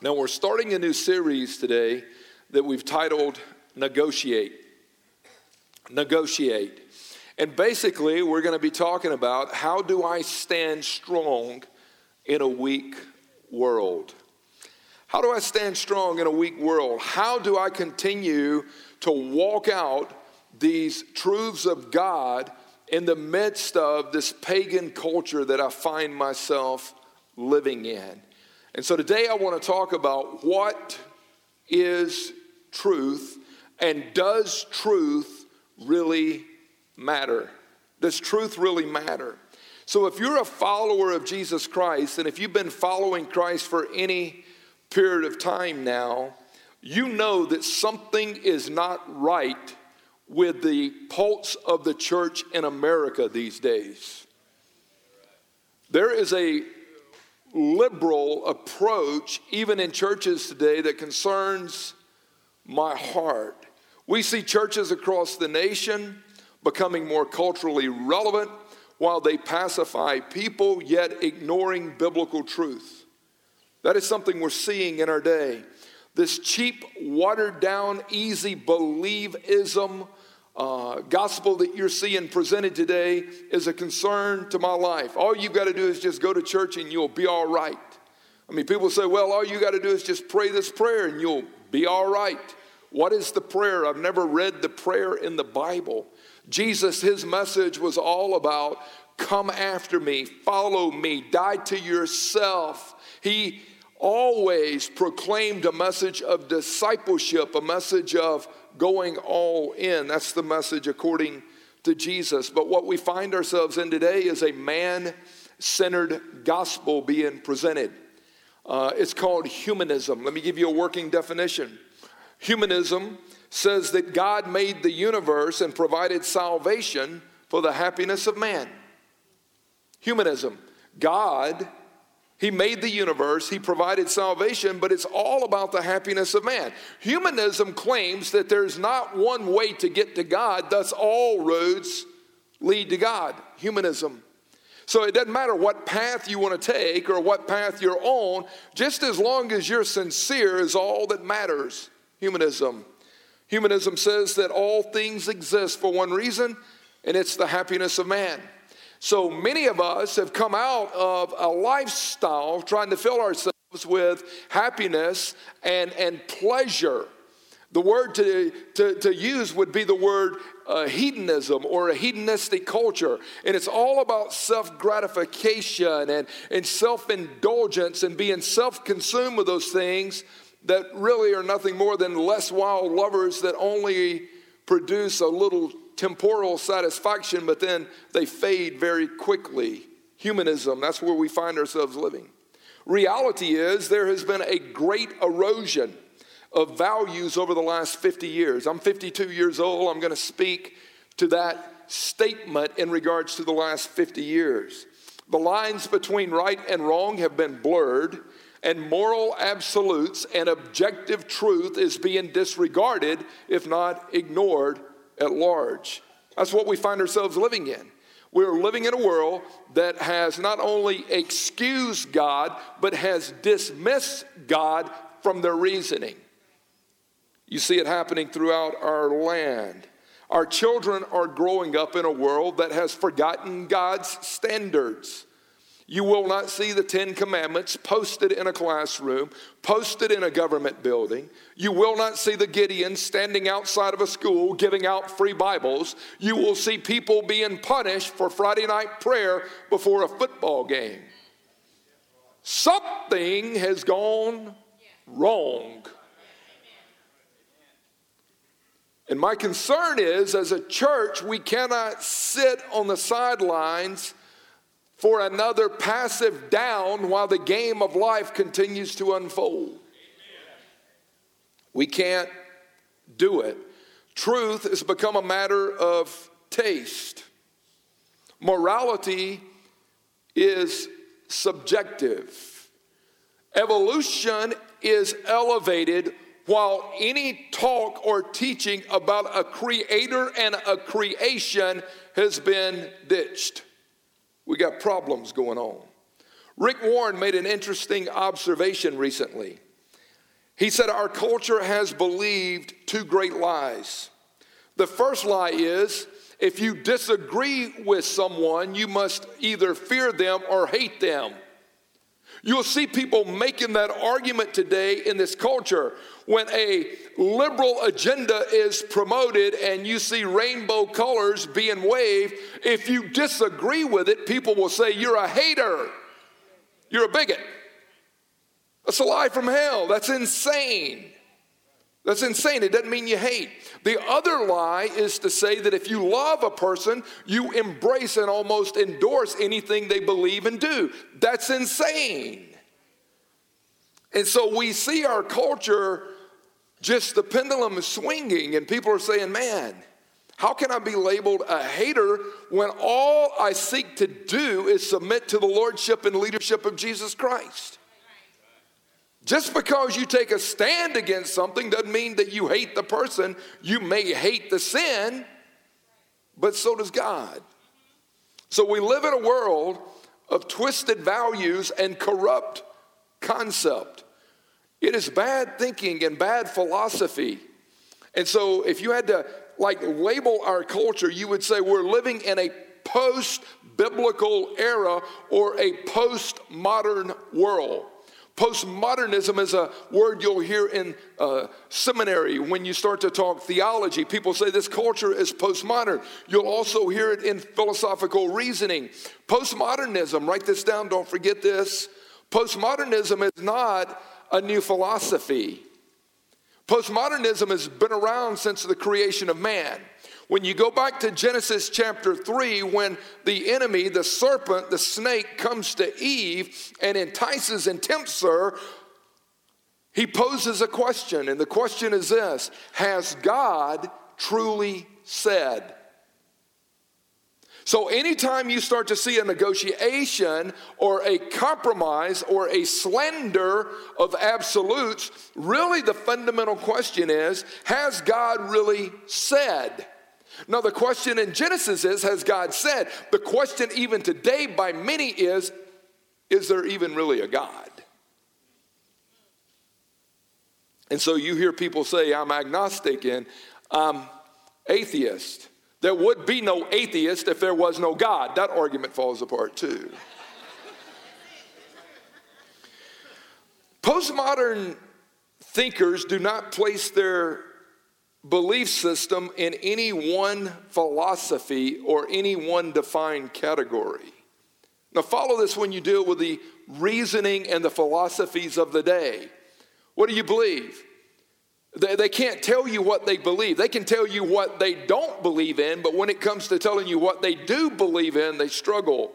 Now, we're starting a new series today that we've titled Negotiate. Negotiate. And basically, we're going to be talking about how do I stand strong in a weak world? How do I stand strong in a weak world? How do I continue to walk out these truths of God in the midst of this pagan culture that I find myself living in? And so today I want to talk about what is truth and does truth really matter? Does truth really matter? So if you're a follower of Jesus Christ and if you've been following Christ for any period of time now, you know that something is not right with the pulse of the church in America these days. There is a liberal approach, even in churches today, that concerns my heart. We see churches across the nation becoming more culturally relevant while they pacify people, yet ignoring biblical truth. That is something we're seeing in our day. This cheap, watered down, easy believism uh, gospel that you're seeing presented today is a concern to my life. All you've got to do is just go to church and you'll be all right. I mean, people say, well, all you got to do is just pray this prayer and you'll be all right. What is the prayer? I've never read the prayer in the Bible. Jesus, his message was all about come after me, follow me, die to yourself. He always proclaimed a message of discipleship, a message of going all in. That's the message according to Jesus. But what we find ourselves in today is a man centered gospel being presented. Uh, it's called humanism. Let me give you a working definition. Humanism says that God made the universe and provided salvation for the happiness of man. Humanism. God he made the universe, He provided salvation, but it's all about the happiness of man. Humanism claims that there's not one way to get to God, thus, all roads lead to God. Humanism. So it doesn't matter what path you want to take or what path you're on, just as long as you're sincere is all that matters. Humanism. Humanism says that all things exist for one reason, and it's the happiness of man. So many of us have come out of a lifestyle trying to fill ourselves with happiness and, and pleasure. The word to, to, to use would be the word uh, hedonism or a hedonistic culture. And it's all about self gratification and, and self indulgence and being self consumed with those things that really are nothing more than less wild lovers that only produce a little temporal satisfaction, but then they fade very quickly. Humanism, that's where we find ourselves living. Reality is there has been a great erosion of values over the last 50 years. I'm 52 years old. I'm going to speak to that statement in regards to the last 50 years. The lines between right and wrong have been blurred, and moral absolutes and objective truth is being disregarded, if not ignored, at large. That's what we find ourselves living in. We're living in a world that has not only excused God, but has dismissed God from their reasoning. You see it happening throughout our land. Our children are growing up in a world that has forgotten God's standards. You will not see the Ten Commandments posted in a classroom, posted in a government building. You will not see the Gideons standing outside of a school giving out free Bibles. You will see people being punished for Friday night prayer before a football game. Something has gone wrong. And my concern is, as a church, we cannot sit on the sidelines for another passive down while the game of life continues to unfold. We can't do it. Truth has become a matter of taste. Morality is subjective. Evolution is elevated while any talk or teaching about a creator and a creation has been ditched we got problems going on. Rick Warren made an interesting observation recently. He said, Our culture has believed two great lies. The first lie is if you disagree with someone, you must either fear them or hate them. You'll see people making that argument today in this culture when a liberal agenda is promoted and you see rainbow colors being waved. If you disagree with it, people will say, You're a hater, you're a bigot. That's a lie from hell. That's insane. That's insane. It doesn't mean you hate. The other lie is to say that if you love a person, you embrace and almost endorse anything they believe and do. That's insane. And so we see our culture just the pendulum is swinging, and people are saying, man, how can I be labeled a hater when all I seek to do is submit to the lordship and leadership of Jesus Christ? Just because you take a stand against something doesn't mean that you hate the person. You may hate the sin, but so does God. So we live in a world of twisted values and corrupt concept. It is bad thinking and bad philosophy. And so if you had to like label our culture, you would say we're living in a post biblical era or a post modern world. Postmodernism is a word you'll hear in uh, seminary when you start to talk theology. People say this culture is postmodern. You'll also hear it in philosophical reasoning. Postmodernism, write this down, don't forget this. Postmodernism is not a new philosophy. Postmodernism has been around since the creation of man. When you go back to Genesis chapter 3, when the enemy, the serpent, the snake, comes to Eve and entices and tempts her, he poses a question. And the question is this Has God truly said? So, anytime you start to see a negotiation or a compromise or a slender of absolutes, really the fundamental question is Has God really said? Now, the question in Genesis is Has God said? The question, even today, by many is Is there even really a God? And so you hear people say, I'm agnostic and I'm atheist. There would be no atheist if there was no God. That argument falls apart too. Postmodern thinkers do not place their belief system in any one philosophy or any one defined category. Now, follow this when you deal with the reasoning and the philosophies of the day. What do you believe? They, they can't tell you what they believe. They can tell you what they don't believe in, but when it comes to telling you what they do believe in, they struggle.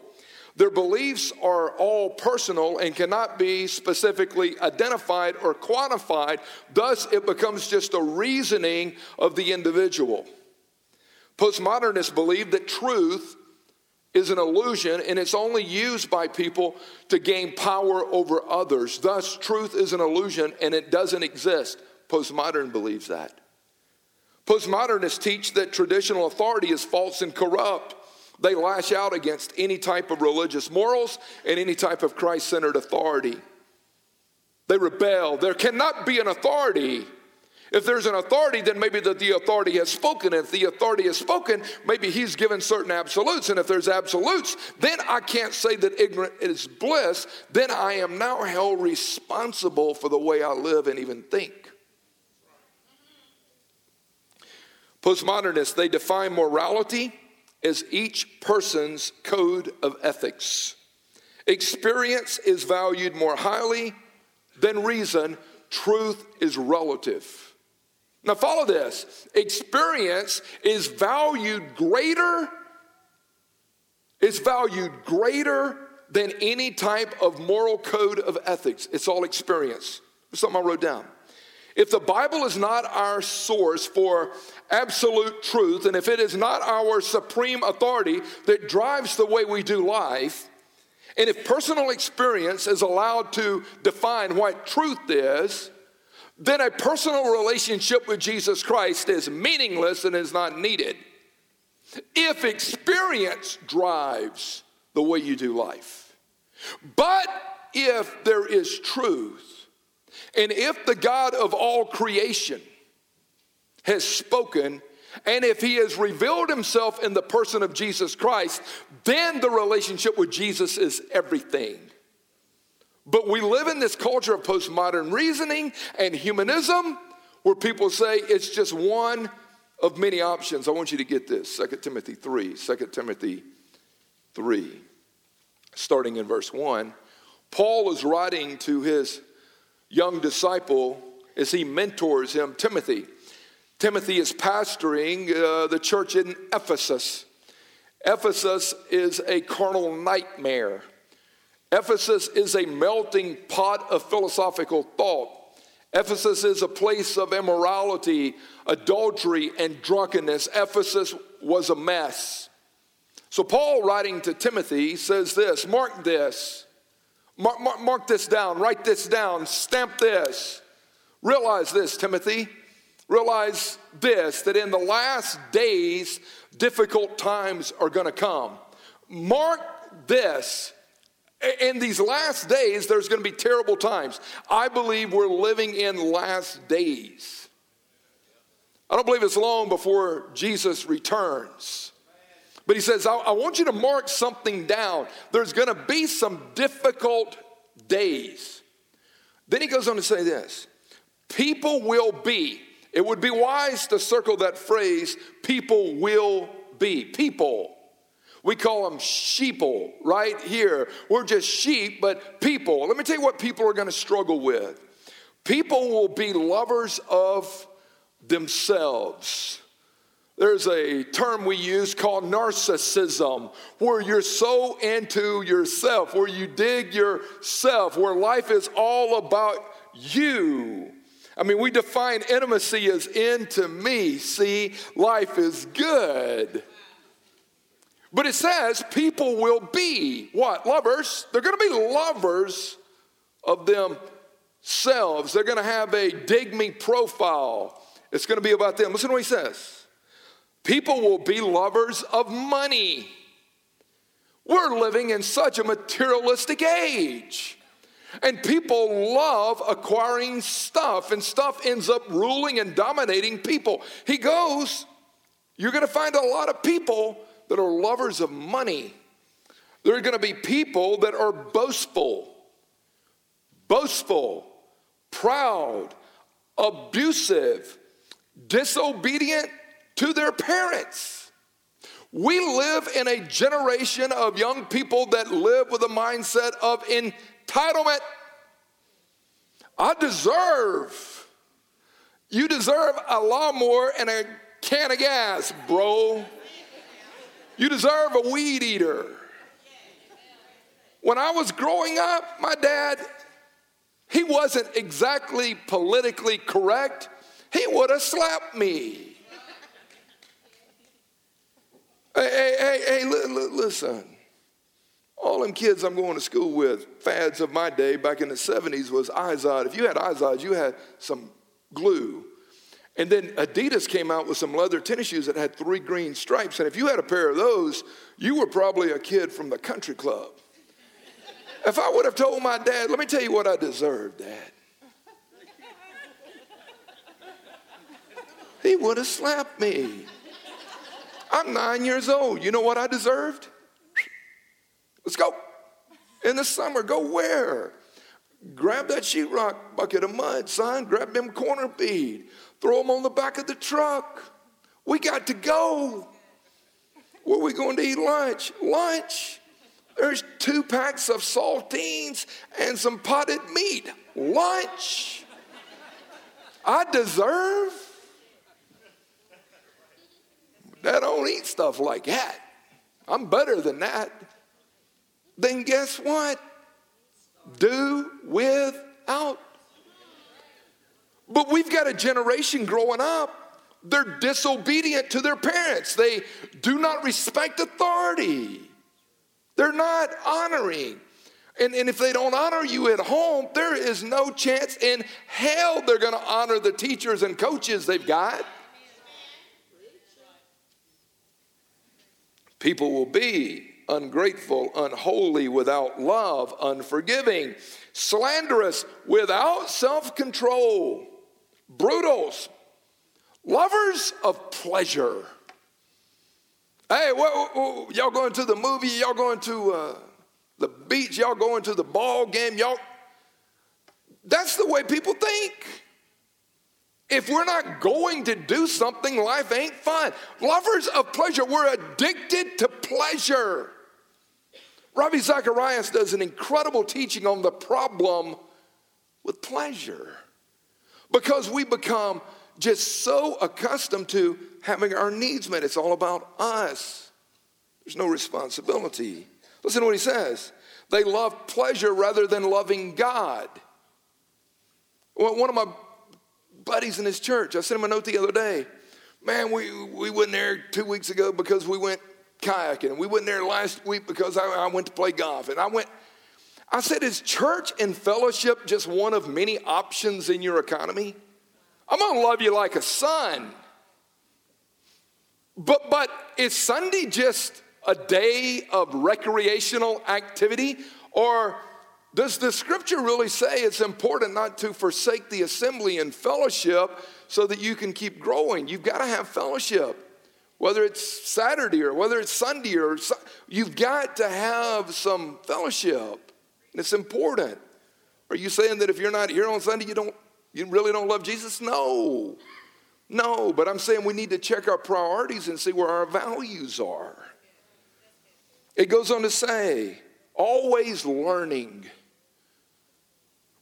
Their beliefs are all personal and cannot be specifically identified or quantified. Thus, it becomes just a reasoning of the individual. Postmodernists believe that truth is an illusion and it's only used by people to gain power over others. Thus, truth is an illusion and it doesn't exist. Postmodern believes that. Postmodernists teach that traditional authority is false and corrupt. They lash out against any type of religious morals and any type of Christ centered authority. They rebel. There cannot be an authority. If there's an authority, then maybe that the authority has spoken. If the authority has spoken, maybe he's given certain absolutes. And if there's absolutes, then I can't say that ignorant is bliss. Then I am now held responsible for the way I live and even think. Postmodernists, they define morality as each person's code of ethics. Experience is valued more highly than reason, truth is relative. Now, follow this experience is valued greater, is valued greater than any type of moral code of ethics. It's all experience. That's something I wrote down. If the Bible is not our source for absolute truth, and if it is not our supreme authority that drives the way we do life, and if personal experience is allowed to define what truth is, then a personal relationship with Jesus Christ is meaningless and is not needed. If experience drives the way you do life, but if there is truth, And if the God of all creation has spoken, and if he has revealed himself in the person of Jesus Christ, then the relationship with Jesus is everything. But we live in this culture of postmodern reasoning and humanism where people say it's just one of many options. I want you to get this 2 Timothy 3, 2 Timothy 3, starting in verse 1. Paul is writing to his young disciple as he mentors him, Timothy. Timothy is pastoring uh, the church in Ephesus. Ephesus is a carnal nightmare. Ephesus is a melting pot of philosophical thought. Ephesus is a place of immorality, adultery, and drunkenness. Ephesus was a mess. So, Paul, writing to Timothy, says this Mark this, mark, mark, mark this down, write this down, stamp this. Realize this, Timothy. Realize this that in the last days, difficult times are going to come. Mark this. In these last days, there's going to be terrible times. I believe we're living in last days. I don't believe it's long before Jesus returns. But he says, I, I want you to mark something down. There's going to be some difficult days. Then he goes on to say this people will be it would be wise to circle that phrase, people will be. People. We call them sheeple right here. We're just sheep, but people. Let me tell you what people are going to struggle with. People will be lovers of themselves. There's a term we use called narcissism, where you're so into yourself, where you dig yourself, where life is all about you. I mean, we define intimacy as into me. See, life is good. But it says people will be what? Lovers. They're going to be lovers of themselves. They're going to have a dig me profile. It's going to be about them. Listen to what he says. People will be lovers of money. We're living in such a materialistic age. And people love acquiring stuff, and stuff ends up ruling and dominating people. He goes, You're to find a lot of people that are lovers of money. There are to be people that are boastful, boastful, proud, abusive, disobedient to their parents. We live in a generation of young people that live with a mindset of entitlement. I deserve. You deserve a lawnmower and a can of gas, bro. You deserve a weed eater. When I was growing up, my dad, he wasn't exactly politically correct. He would have slapped me. Hey, hey, hey, hey, listen. All them kids I'm going to school with, fads of my day back in the 70s was Izod. If you had Izod, you had some glue. And then Adidas came out with some leather tennis shoes that had three green stripes. And if you had a pair of those, you were probably a kid from the country club. if I would have told my dad, let me tell you what I deserved, Dad. He would have slapped me. I'm nine years old. You know what I deserved? Let's go. In the summer, go where? Grab that sheetrock bucket of mud, son. Grab them corner bead. Throw them on the back of the truck. We got to go. Where we going to eat lunch? Lunch. There's two packs of saltines and some potted meat. Lunch. I deserve. Dad don't eat stuff like that. I'm better than that then guess what? Do without. But we've got a generation growing up. They're disobedient to their parents. They do not respect authority. They're not honoring. And, and if they don't honor you at home, there is no chance in hell they're going to honor the teachers and coaches they've got. People will be ungrateful, unholy, without love, unforgiving, slanderous, without self control, brutals, lovers of pleasure. Hey, y'all going to the movie? Y'all going to uh, the beach? Y'all going to the ball game? Y'all. That's the way people think. If we're not going to do something, life ain't fun. Lovers of pleasure, we're addicted to pleasure. Ravi Zacharias does an incredible teaching on the problem with pleasure because we become just so accustomed to having our needs met. It's all about us, there's no responsibility. Listen to what he says they love pleasure rather than loving God. One of my buddies in his church, I sent him a note the other day. Man, we, we went there two weeks ago because we went kayaking. We went there last week because I, I went to play golf. And I went, I said, is church and fellowship just one of many options in your economy? I'm gonna love you like a son. But but is Sunday just a day of recreational activity? Or does the scripture really say it's important not to forsake the assembly and fellowship so that you can keep growing? You've got to have fellowship whether it's Saturday or whether it's Sunday or you've got to have some fellowship. And it's important. Are you saying that if you're not here on Sunday, you don't you really don't love Jesus? No. No, but I'm saying we need to check our priorities and see where our values are. It goes on to say, always learning.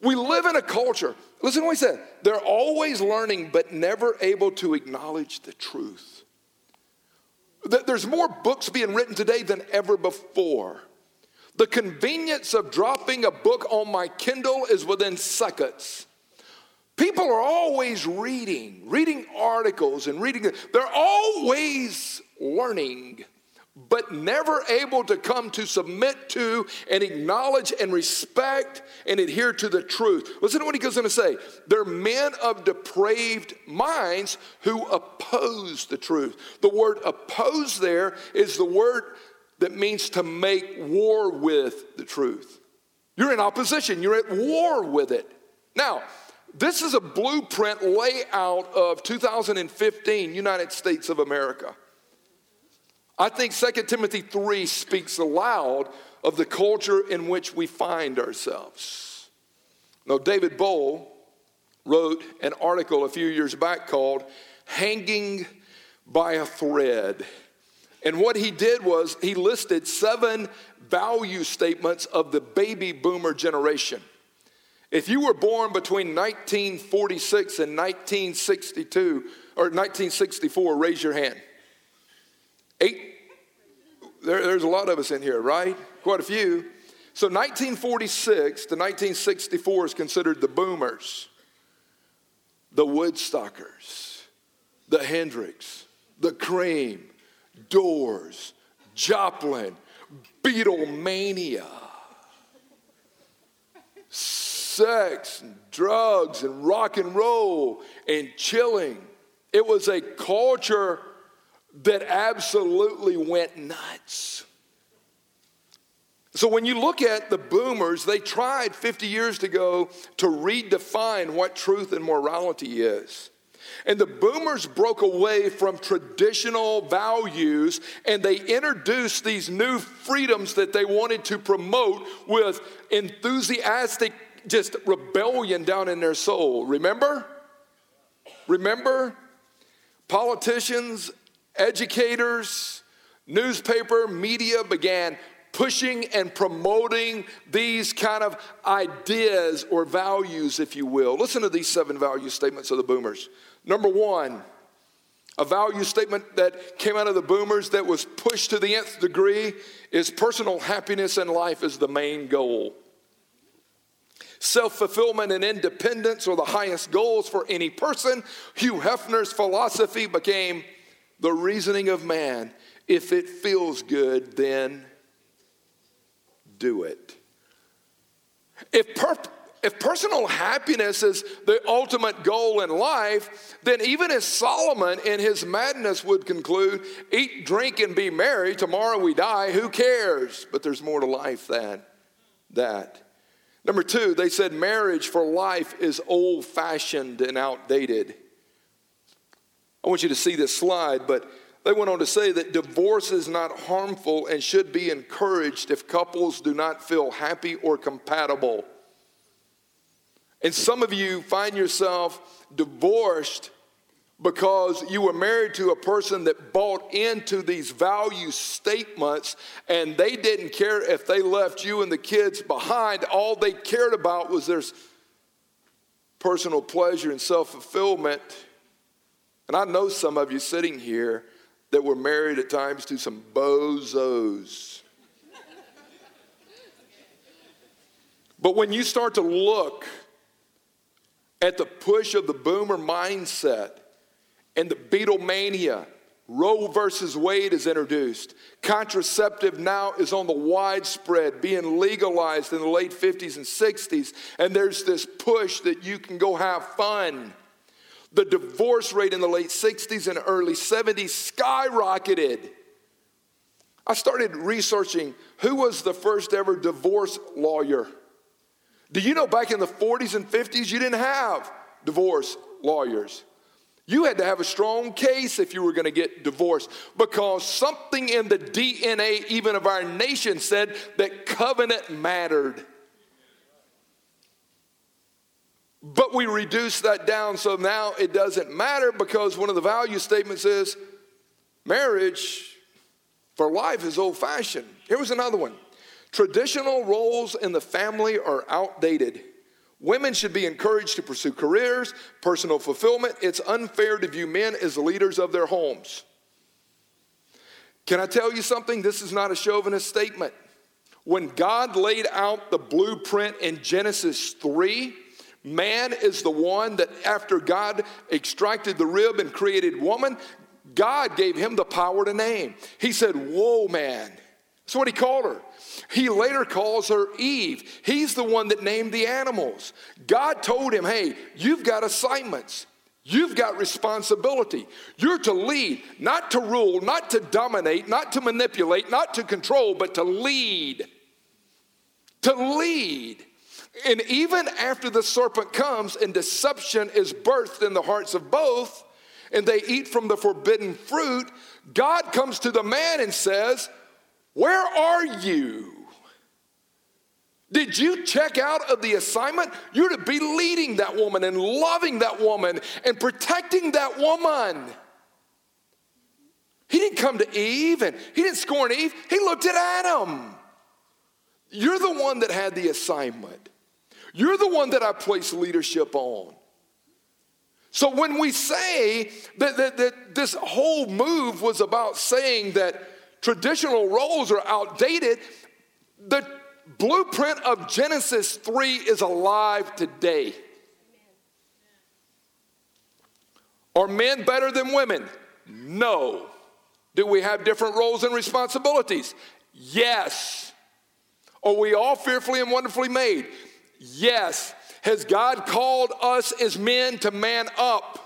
We live in a culture, listen to what he said, they're always learning but never able to acknowledge the truth. There's more books being written today than ever before. The convenience of dropping a book on my Kindle is within seconds. People are always reading, reading articles and reading, they're always learning but never able to come to submit to and acknowledge and respect and adhere to the truth. Listen to what he goes on to say. They're men of depraved minds who oppose the truth. The word oppose there is the word that means to make war with the truth. You're in opposition, you're at war with it. Now, this is a blueprint layout of 2015 United States of America. I think 2 Timothy 3 speaks aloud of the culture in which we find ourselves. Now, David Bohl wrote an article a few years back called Hanging by a Thread. And what he did was he listed seven value statements of the baby boomer generation. If you were born between 1946 and 1962 or 1964, raise your hand. Eight, there, there's a lot of us in here, right? Quite a few. So 1946 to 1964 is considered the boomers, the Woodstockers, the Hendrix, the Cream, Doors, Joplin, Beatlemania, sex, and drugs, and rock and roll, and chilling. It was a culture that absolutely went nuts. So when you look at the boomers, they tried 50 years ago to redefine what truth and morality is. And the boomers broke away from traditional values and they introduced these new freedoms that they wanted to promote with enthusiastic just rebellion down in their soul. Remember? Remember? Politicians educators, newspaper, media began pushing and promoting these kind of ideas or values, if you will. Listen to these seven value statements of the boomers. Number one, a value statement that came out of the boomers that was pushed to the nth degree is personal happiness in life is the main goal. Self fulfillment and independence are the highest goals for any person. Hugh Hefner's philosophy became the reasoning of man. If it feels good, then do it. If, if personal happiness is the ultimate goal in life, then even as Solomon in his madness would conclude, eat, drink, and be merry, tomorrow we die, who cares? But there's more to life than that. Number two, they said marriage for life is old fashioned and outdated. I want you to see this slide, but they went on to say that divorce is not harmful and should be encouraged if couples do not feel happy or compatible. And some of you find yourself divorced because you were married to a person that bought into these value statements and they didn't care if they left you and the kids behind. All they cared about was their personal pleasure and self fulfillment. And I know some of you sitting here that were married at times to some bozos. but when you start to look at the push of the boomer mindset and the Beatlemania. Roe versus Wade is introduced. Contraceptive now is on the widespread, being legalized in the late 50s and 60s. And there's this push that you can go have fun. The divorce rate in the late 60s and early 70s skyrocketed. I started researching who was the first ever divorce lawyer. Do you know back in the 40s and 50s, you didn't have divorce lawyers? You had to have a strong case if you were going to get divorced because something in the DNA, even of our nation, said that covenant mattered. But we reduce that down so now it doesn't matter because one of the value statements is marriage for life is old fashioned. Here was another one Traditional roles in the family are outdated. Women should be encouraged to pursue careers, personal fulfillment. It's unfair to view men as leaders of their homes. Can I tell you something? This is not a chauvinist statement. When God laid out the blueprint in Genesis 3, man is the one that, after God extracted the rib and created woman, God gave him the power to name. He said, Whoa, man. That's what he called her. He later calls her Eve. He's the one that named the animals. God told him, hey, you've got assignments. You've got responsibility. You're to lead, not to rule, not to dominate, not to manipulate, not to control, but to lead. To lead. And even after the serpent comes and deception is birthed in the hearts of both, and they eat from the forbidden fruit, God comes to the man and says, where are you? Did you check out of the assignment? You're to be leading that woman and loving that woman and protecting that woman. He didn't come to Eve and he didn't scorn Eve. He looked at Adam. You're the one that had the assignment. You're the one that I place leadership on. So when we say that, that, that this whole move was about saying that traditional roles are outdated, the blueprint of Genesis 3 is alive today. Are men better than women? No. Do we have different roles and responsibilities? Yes. Are we all fearfully and wonderfully made? Yes. Has God called us as men to man up?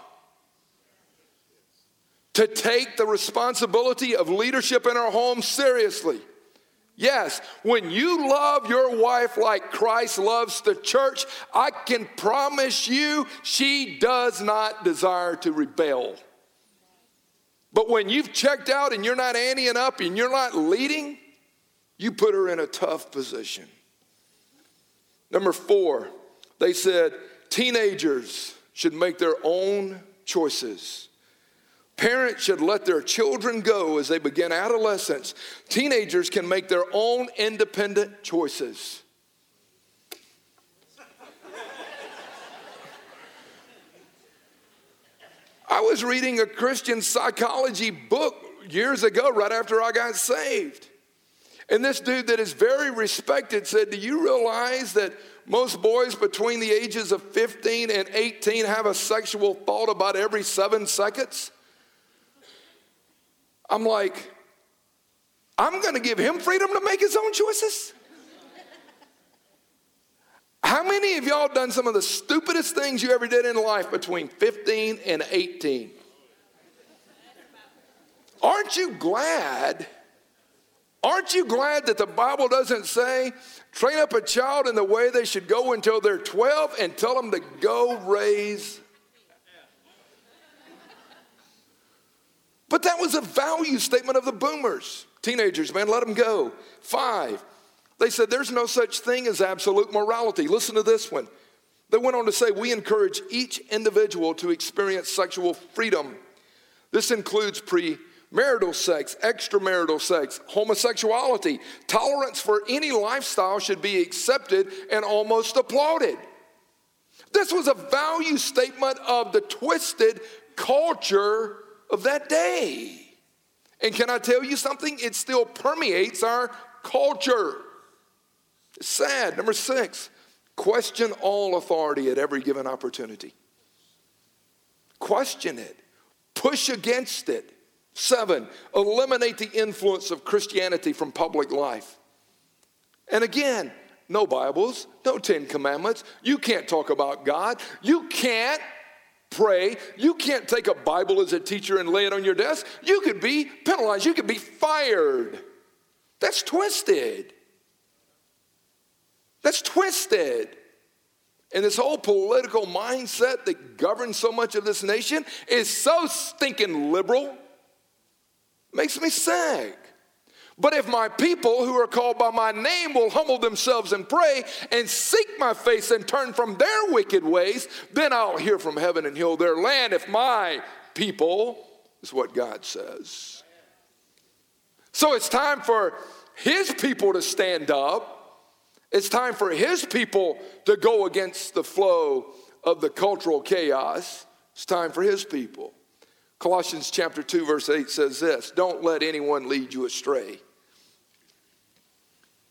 to take the responsibility of leadership in our home seriously. Yes, when you love your wife like Christ loves the church, I can promise you she does not desire to rebel. But when you've checked out and you're not anteing up and you're not leading, you put her in a tough position. Number four, they said teenagers should make their own choices. Parents should let their children go as they begin adolescence. Teenagers can make their own independent choices. I was reading a Christian psychology book years ago, right after I got saved. And this dude that is very respected said, Do you realize that most boys between the ages of 15 and 18 have a sexual thought about every seven seconds? I'm like, I'm to give him freedom to make his own choices? How many of y'all done some of the stupidest things you ever did in life between 15 and 18? Aren't you glad? Aren't you glad that the Bible doesn't say, train up a child in the way they should go until they're 12 and tell them to go raise? But that was a value statement of the boomers. Teenagers, man, let them go. Five, they said there's no such thing as absolute morality. Listen to this one. They went on to say, We encourage each individual to experience sexual freedom. This includes premarital sex, extramarital sex, homosexuality. Tolerance for any lifestyle should be accepted and almost applauded. This was a value statement of the twisted culture of that day. And can I tell you something? It still permeates our culture. It's sad. Number six, question all authority at every given opportunity. Question it, push against it. Seven, eliminate the influence of Christianity from public life. And again, no Bibles, no Ten Commandments. You can't talk about God. You can't pray. You can't take a Bible as a teacher and lay it on your desk. You could be penalized. You could be fired. That's twisted. That's twisted. And this whole political mindset that governs so much of this nation is so stinking liberal. Makes me sick. But if my people who are called by my name will humble themselves and pray and seek my face and turn from their wicked ways, then I'll hear from heaven and heal their land. If my people is what God says. So it's time for his people to stand up it's time for his people to go against the flow of the cultural chaos. It's time for his people. Colossians chapter 2 verse 8 says this, don't let anyone lead you astray.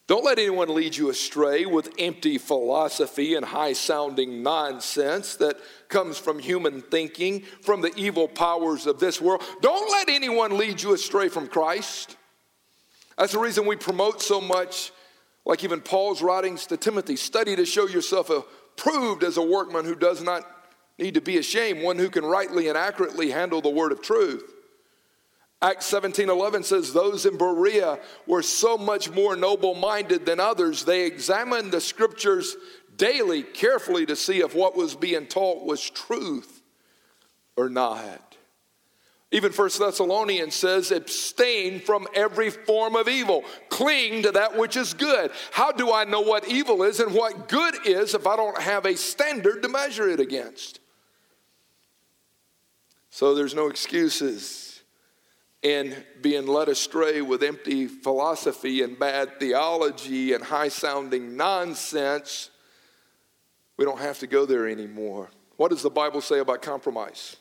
Don't let anyone lead you astray with empty philosophy and high sounding nonsense that comes from human thinking, from the evil powers of this world. Don't let anyone lead you astray from Christ. That's the reason we promote so much like even Paul's writings to Timothy study to show yourself approved as a workman who does not need to be ashamed, one who can rightly and accurately handle the word of truth. Acts 17 11 says, Those in Berea were so much more noble minded than others. They examined the scriptures daily, carefully to see if what was being taught was truth or not. Even First Thessalonians says, abstain from every form of evil. Cling to that which is good. How do I know what evil is and what good is if I don't have a standard to measure it against? So there's no excuses in being led astray with empty philosophy and bad theology and high sounding nonsense. We don't have to go there anymore. What does the Bible say about compromise?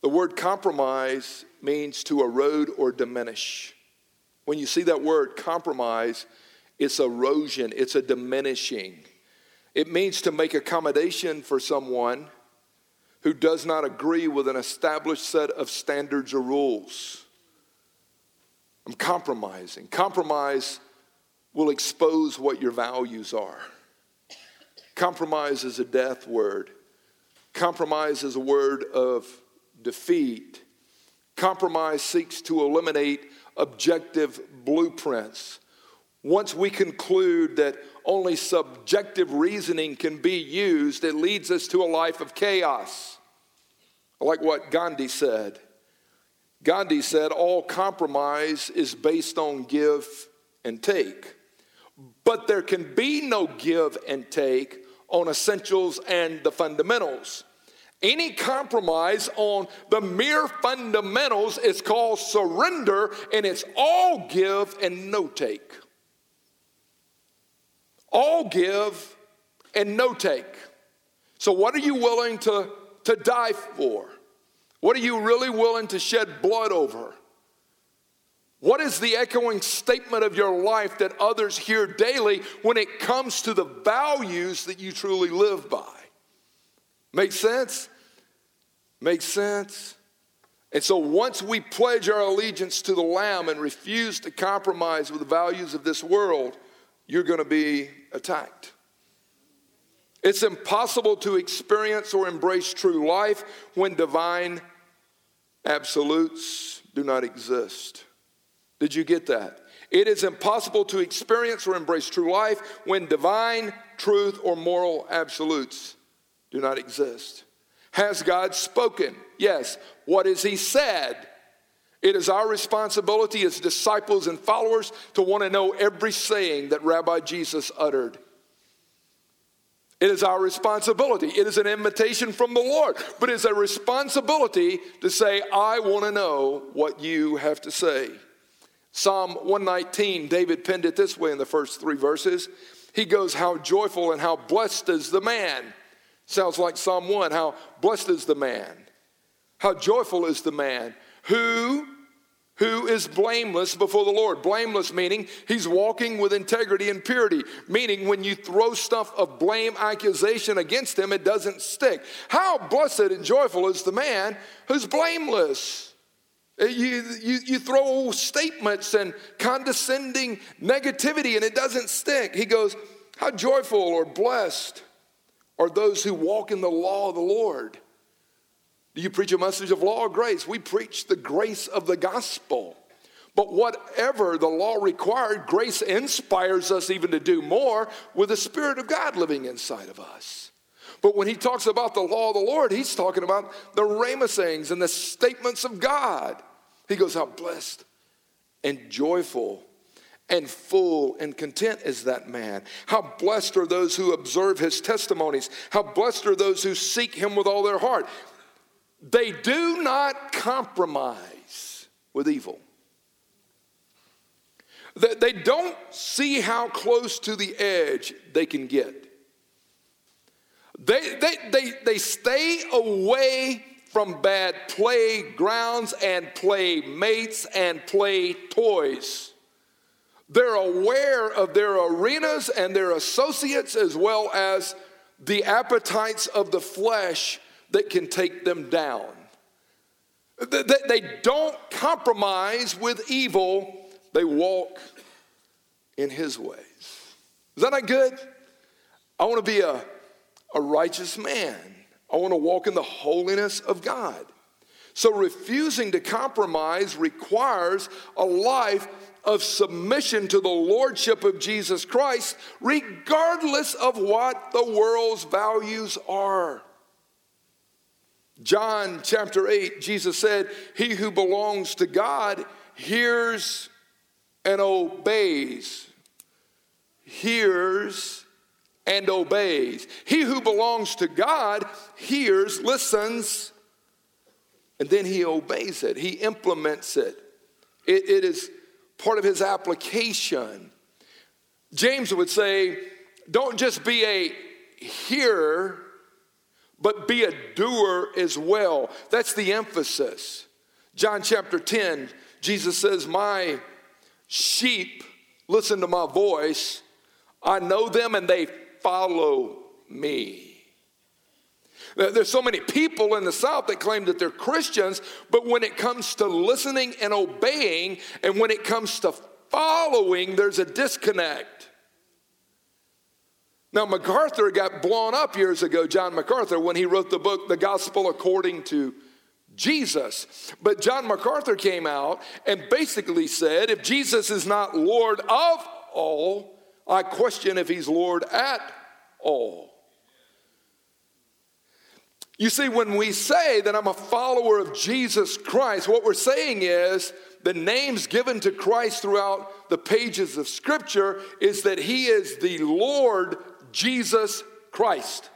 The word compromise means to erode or diminish. When you see that word compromise, it's erosion, it's a diminishing. It means to make accommodation for someone who does not agree with an established set of standards or rules. I'm compromising. Compromise will expose what your values are. Compromise is a death word. Compromise is a word of defeat. Compromise seeks to eliminate objective blueprints. Once we conclude that only subjective reasoning can be used, it leads us to a life of chaos. Like what Gandhi said. Gandhi said, All compromise is based on give and take. But there can be no give and take on essentials and the fundamentals. Any compromise on the mere fundamentals is called surrender, and it's all give and no take. All give and no take. So, what are you willing to, to die for? What are you really willing to shed blood over? What is the echoing statement of your life that others hear daily when it comes to the values that you truly live by? Make sense? Make sense? And so once we pledge our allegiance to the Lamb and refuse to compromise with the values of this world, you're going to be attacked. It's impossible to experience or embrace true life when divine absolutes do not exist. Did you get that? It is impossible to experience or embrace true life when divine truth or moral absolutes do not exist. Has God spoken? Yes. What has He said? It is our responsibility as disciples and followers to want to know every saying that Rabbi Jesus uttered. It is our responsibility. It is an invitation from the Lord, but it's a responsibility to say, I want to know what you have to say. Psalm 119, David penned it this way in the first three verses. He goes, How joyful and how blessed is the man. Sounds like Psalm 1. How blessed is the man. How joyful is the man who who is blameless before the Lord. Blameless meaning he's walking with integrity and purity, meaning when you throw stuff of blame, accusation against him, it doesn't stick. How blessed and joyful is the man who's blameless. Uh, you, you, you throw statements and condescending negativity and it doesn't stick. He goes, How joyful or blessed are those who walk in the law of the Lord. Do you preach a message of law or grace? We preach the grace of the gospel. But whatever the law required, grace inspires us even to do more with the Spirit of God living inside of us. But when he talks about the law of the Lord, he's talking about the Rhema sayings and the statements of God. He goes, How blessed and joyful and full and content is that man. How blessed are those who observe his testimonies. How blessed are those who seek him with all their heart. They do not compromise with evil. They don't see how close to the edge they can get. They, they, they, they stay away from bad playgrounds and playmates and play toys. They're aware of their arenas and their associates as well as the appetites of the flesh that can take them down. They don't compromise with evil, they walk in his ways. Is that not good? I want to be a, a righteous man. I want to walk in the holiness of God. So, refusing to compromise requires a life of submission to the Lordship of Jesus Christ, regardless of what the world's values are. John chapter 8, Jesus said, He who belongs to God hears and obeys. Hears and obeys. He who belongs to God hears, listens, and then he obeys it. He implements it. it, it is part of his application. James would say, don't just be a hearer but be a doer as well. That's the emphasis. John chapter 10, Jesus says, My sheep listen to my voice. I know them and they follow me. There's so many people in the South that claim that they're Christians, but when it comes to listening and obeying, and when it comes to following, there's a disconnect. Now, MacArthur got blown up years ago, John MacArthur, when he wrote the book, The Gospel According to Jesus. But John MacArthur came out and basically said if Jesus is not Lord of all, I question if he's Lord at all. You see, when we say that I'm a follower of Jesus Christ, what we're saying is the names given to Christ throughout the pages of Scripture is that He is the Lord Jesus Christ.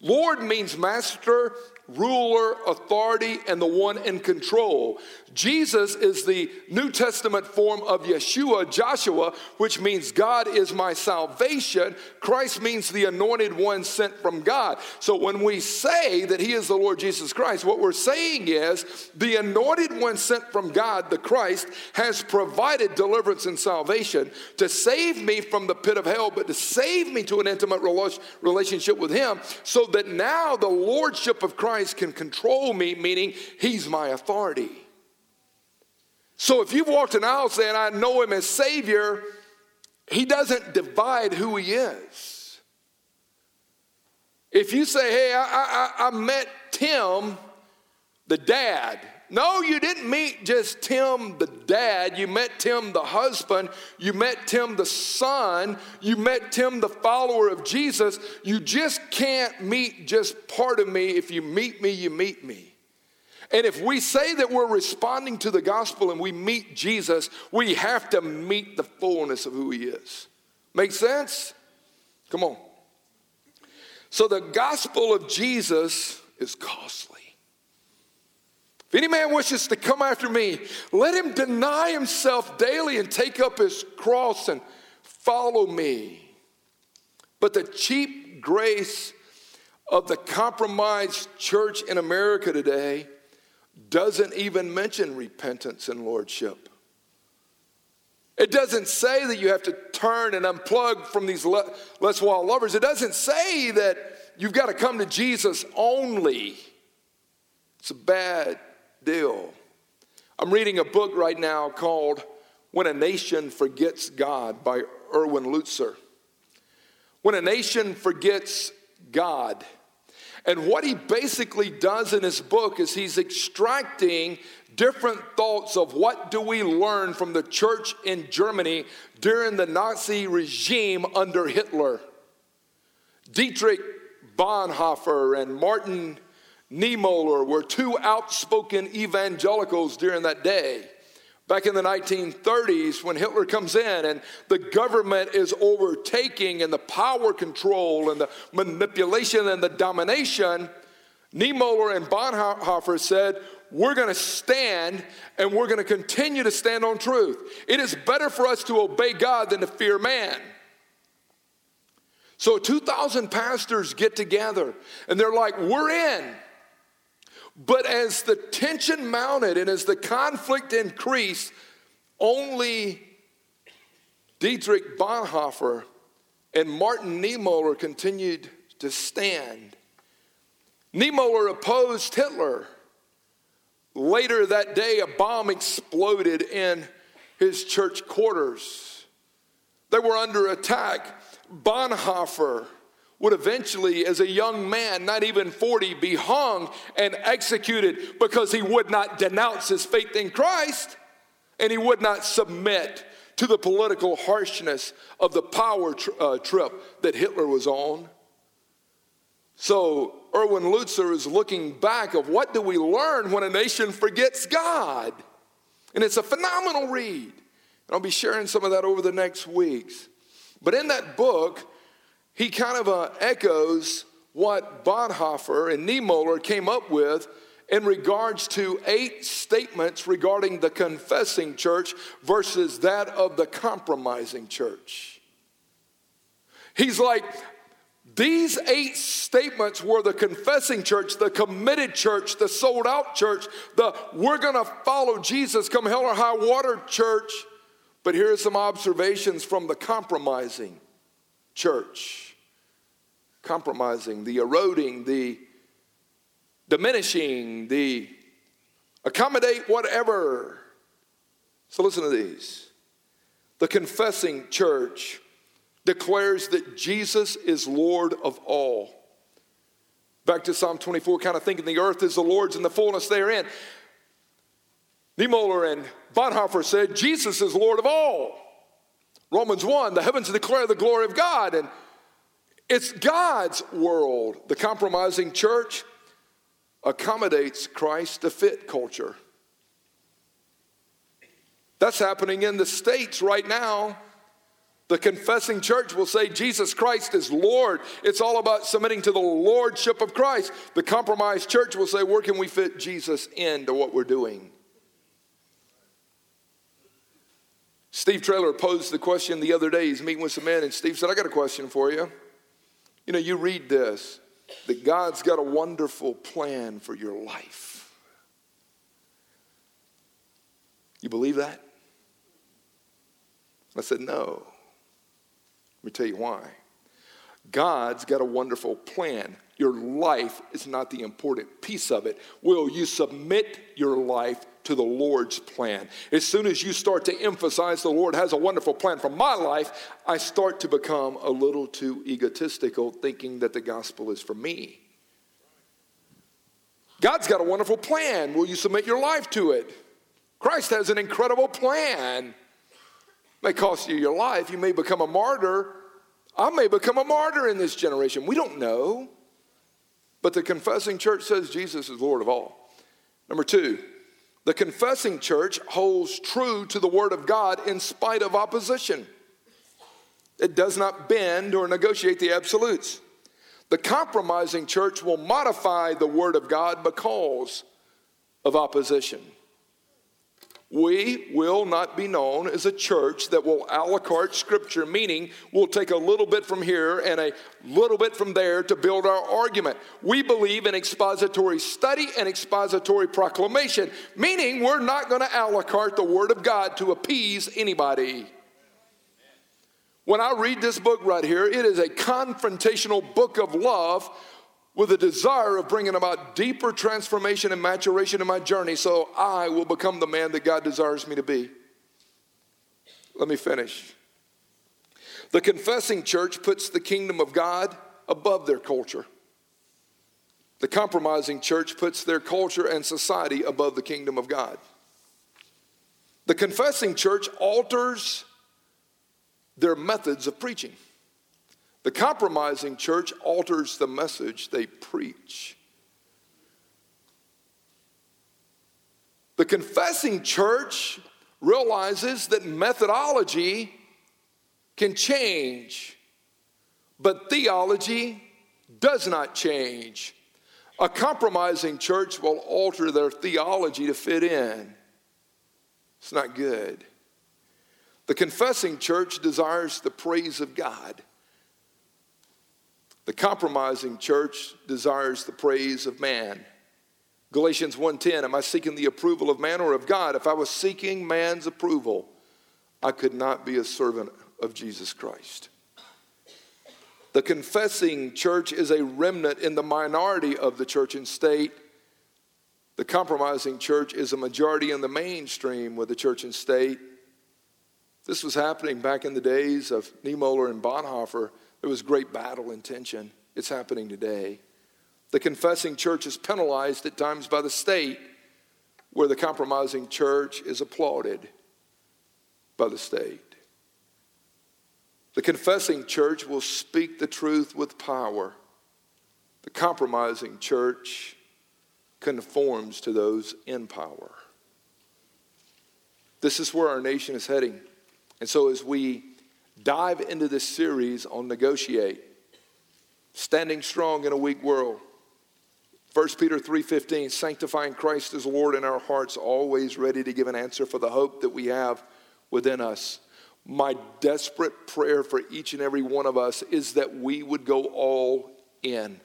Lord means master, ruler, authority, and the one in control. Jesus is the New Testament form of Yeshua, Joshua, which means God is my salvation. Christ means the anointed one sent from God. So when we say that He is the Lord Jesus Christ, what we're saying is the anointed one sent from God, the Christ, has provided deliverance and salvation to save me from the pit of hell, but to save me to an intimate relationship with Him so that now the Lordship of Christ can control me, meaning He's my authority. So if you've walked an aisle saying, I know him as Savior, he doesn't divide who he is. If you say, hey, I, I, I met Tim, the dad, no, you didn't meet just Tim the dad. You met Tim the husband. You met Tim the son. You met Tim the follower of Jesus. You just can't meet just part of me. If you meet me, you meet me. And if we say that we're responding to the gospel and we meet Jesus, we have to meet the fullness of who he is. Make sense? Come on. So the gospel of Jesus is costly. If any man wishes to come after me, let him deny himself daily and take up his cross and follow me. But the cheap grace of the compromised church in America today doesn't even mention repentance and lordship. It doesn't say that you have to turn and unplug from these less wild lovers. It doesn't say that you've got to come to Jesus only. It's a bad deal. I'm reading a book right now called When a Nation Forgets God by Erwin Lutzer. When a Nation Forgets God. And what he basically does in his book is he's extracting different thoughts of what do we learn from the church in Germany during the Nazi regime under Hitler. Dietrich Bonhoeffer and Martin Niemöller were two outspoken evangelicals during that day. Back in the 1930s, when Hitler comes in and the government is overtaking and the power control and the manipulation and the domination, Niemöller and Bonhoeffer said, We're going to stand and we're going to continue to stand on truth. It is better for us to obey God than to fear man. So 2,000 pastors get together and they're like, We're in. But as the tension mounted and as the conflict increased, only Dietrich Bonhoeffer and Martin Niemöller continued to stand. Niemöller opposed Hitler. Later that day, a bomb exploded in his church quarters. They were under attack. Bonhoeffer would eventually, as a young man, not even 40, be hung and executed because he would not denounce his faith in Christ and he would not submit to the political harshness of the power tri- uh, trip that Hitler was on. So Erwin Lutzer is looking back of what do we learn when a nation forgets God? And it's a phenomenal read. And I'll be sharing some of that over the next weeks. But in that book, he kind of uh, echoes what Bonhoeffer and Niemöller came up with in regards to eight statements regarding the confessing church versus that of the compromising church. He's like, these eight statements were the confessing church, the committed church, the sold out church, the we're gonna follow Jesus come hell or high water church. But here are some observations from the compromising church compromising, the eroding, the diminishing, the accommodate whatever. So listen to these. The confessing church declares that Jesus is Lord of all. Back to Psalm 24, kind of thinking the earth is the Lord's and the fullness therein. Niemöller and Bonhoeffer said Jesus is Lord of all. Romans 1, the heavens declare the glory of God, and it's God's world. The compromising church accommodates Christ to fit culture. That's happening in the States right now. The confessing church will say Jesus Christ is Lord. It's all about submitting to the Lordship of Christ. The compromised church will say, Where can we fit Jesus into what we're doing? Steve Trailer posed the question the other day. He's meeting with some men, and Steve said, I got a question for you. You know, you read this that God's got a wonderful plan for your life. You believe that? I said, No. Let me tell you why. God's got a wonderful plan Your life is not the important piece of it. Will you submit your life to the Lord's plan? As soon as you start to emphasize the Lord has a wonderful plan for my life, I start to become a little too egotistical, thinking that the gospel is for me. God's got a wonderful plan. Will you submit your life to it? Christ has an incredible plan. It may cost you your life. You may become a martyr. I may become a martyr in this generation. We don't know. But the confessing church says Jesus is Lord of all. Number two, the confessing church holds true to the Word of God in spite of opposition. It does not bend or negotiate the absolutes. The compromising church will modify the Word of God because of opposition. We will not be known as a church that will a la carte scripture, meaning we'll take a little bit from here and a little bit from there to build our argument. We believe in expository study and expository proclamation, meaning we're not going to a la carte the Word of God to appease anybody. When I read this book right here, it is a confrontational book of love with a desire of bringing about deeper transformation and maturation in my journey so I will become the man that God desires me to be. Let me finish. The confessing church puts the kingdom of God above their culture. The compromising church puts their culture and society above the kingdom of God. The confessing church alters their methods of preaching. The compromising church alters the message they preach. The confessing church realizes that methodology can change, but theology does not change. A compromising church will alter their theology to fit in. It's not good. The confessing church desires the praise of God. The compromising church desires the praise of man. Galatians 1:10 Am I seeking the approval of man or of God? If I was seeking man's approval, I could not be a servant of Jesus Christ. The confessing church is a remnant in the minority of the church and state. The compromising church is a majority in the mainstream with the church and state. This was happening back in the days of Niemöller and Bonhoeffer there was great battle and tension. It's happening today. The confessing church is penalized at times by the state, where the compromising church is applauded by the state. The confessing church will speak the truth with power. The compromising church conforms to those in power. This is where our nation is heading. And so, as we dive into this series on negotiate, standing strong in a weak world. 1 Peter 3:15 sanctifying Christ as Lord in our hearts always ready to give an answer for the hope that we have within us. My desperate prayer for each and every one of us is that we would go all in.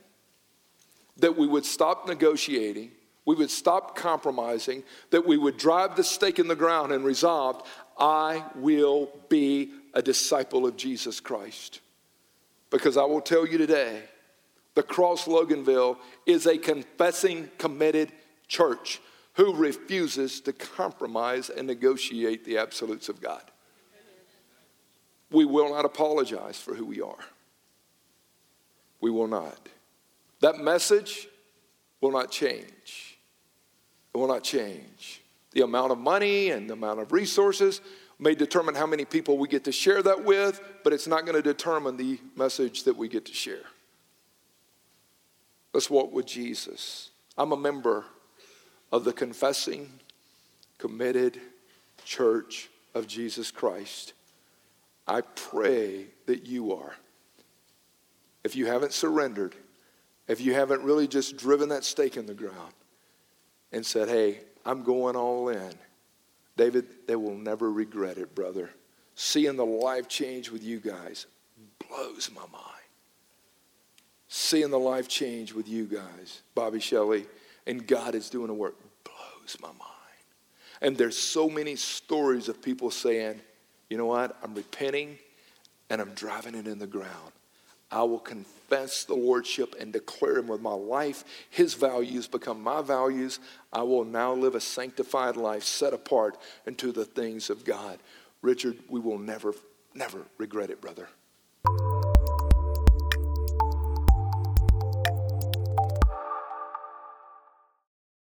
That we would stop negotiating, we would stop compromising, that we would drive the stake in the ground and resolve, I will be a disciple of Jesus Christ. Because I will tell you today, the Cross Loganville is a confessing, committed church who refuses to compromise and negotiate the absolutes of God. We will not apologize for who we are. We will not. That message will not change. It will not change. The amount of money and the amount of resources may determine how many people we get to share that with, but it's not going to determine the message that we get to share. Let's walk with Jesus. I'm a member of the confessing, committed church of Jesus Christ. I pray that you are. If you haven't surrendered, if you haven't really just driven that stake in the ground and said, hey, I'm going all in David, they will never regret it, brother. Seeing the life change with you guys blows my mind. Seeing the life change with you guys, Bobby Shelley, and God is doing a work blows my mind. And there's so many stories of people saying, you know what, I'm repenting and I'm driving it in the ground. I will confess the Lordship and declare Him with my life. His values become my values. I will now live a sanctified life set apart into the things of God. Richard, we will never, never regret it, brother.